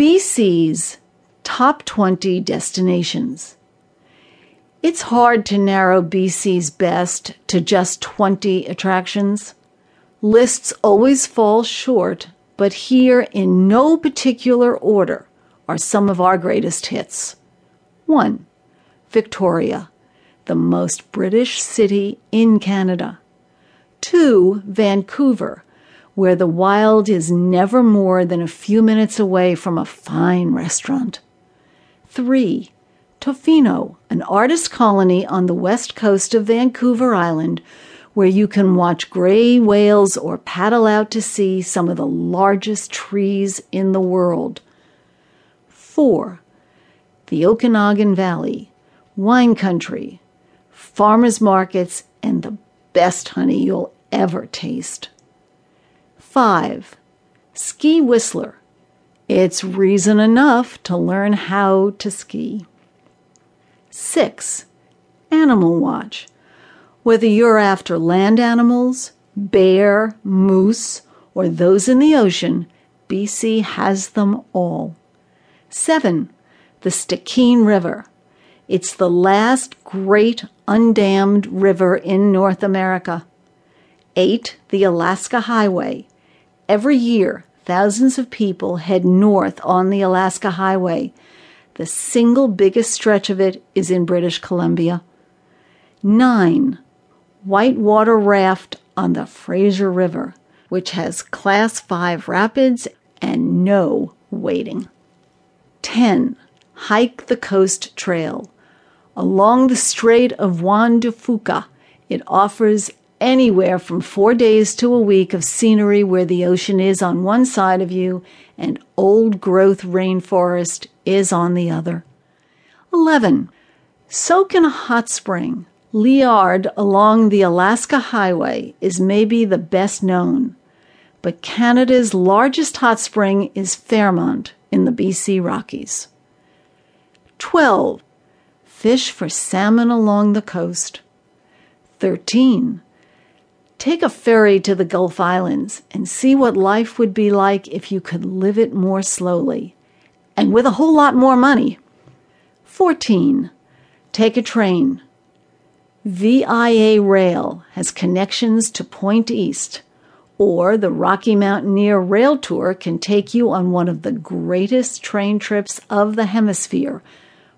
BC's Top 20 Destinations. It's hard to narrow BC's best to just 20 attractions. Lists always fall short, but here, in no particular order, are some of our greatest hits. 1. Victoria, the most British city in Canada. 2. Vancouver, where the wild is never more than a few minutes away from a fine restaurant. 3. Tofino, an artist colony on the west coast of Vancouver Island, where you can watch gray whales or paddle out to see some of the largest trees in the world. 4. The Okanagan Valley, wine country, farmers markets, and the best honey you'll ever taste. 5. Ski Whistler. It's reason enough to learn how to ski. 6. Animal Watch. Whether you're after land animals, bear, moose, or those in the ocean, BC has them all. 7. The Stikine River. It's the last great undammed river in North America. 8. The Alaska Highway. Every year, thousands of people head north on the Alaska Highway. The single biggest stretch of it is in British Columbia. 9. Whitewater Raft on the Fraser River, which has Class 5 rapids and no waiting. 10. Hike the Coast Trail. Along the Strait of Juan de Fuca, it offers anywhere from four days to a week of scenery where the ocean is on one side of you and old growth rainforest is on the other. 11. Soak in a hot spring. Liard along the Alaska Highway is maybe the best known, but Canada's largest hot spring is Fairmont in the BC Rockies. 12. Fish for salmon along the coast. 13. Take a ferry to the Gulf Islands and see what life would be like if you could live it more slowly and with a whole lot more money. 14. Take a train. VIA Rail has connections to Point East, or the Rocky Mountaineer Rail Tour can take you on one of the greatest train trips of the hemisphere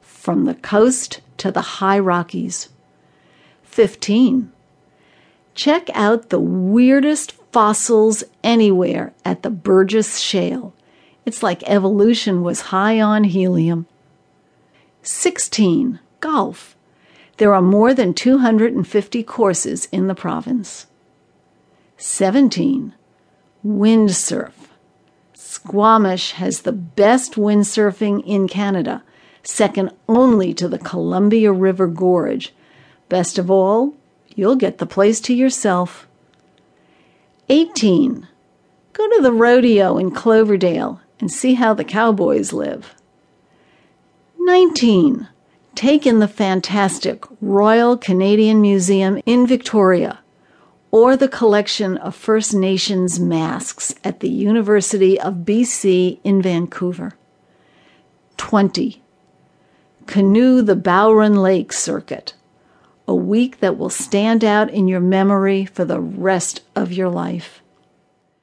from the coast to the high Rockies. 15. Check out the weirdest fossils anywhere at the Burgess Shale. It's like evolution was high on helium. 16. Golf. There are more than 250 courses in the province. 17. Windsurf. Squamish has the best windsurfing in Canada, second only to the Columbia River Gorge. Best of all, You'll get the place to yourself. 18. Go to the rodeo in Cloverdale and see how the cowboys live. 19. Take in the fantastic Royal Canadian Museum in Victoria or the collection of First Nations masks at the University of BC in Vancouver. 20. Canoe the Bowron Lake Circuit a week that will stand out in your memory for the rest of your life.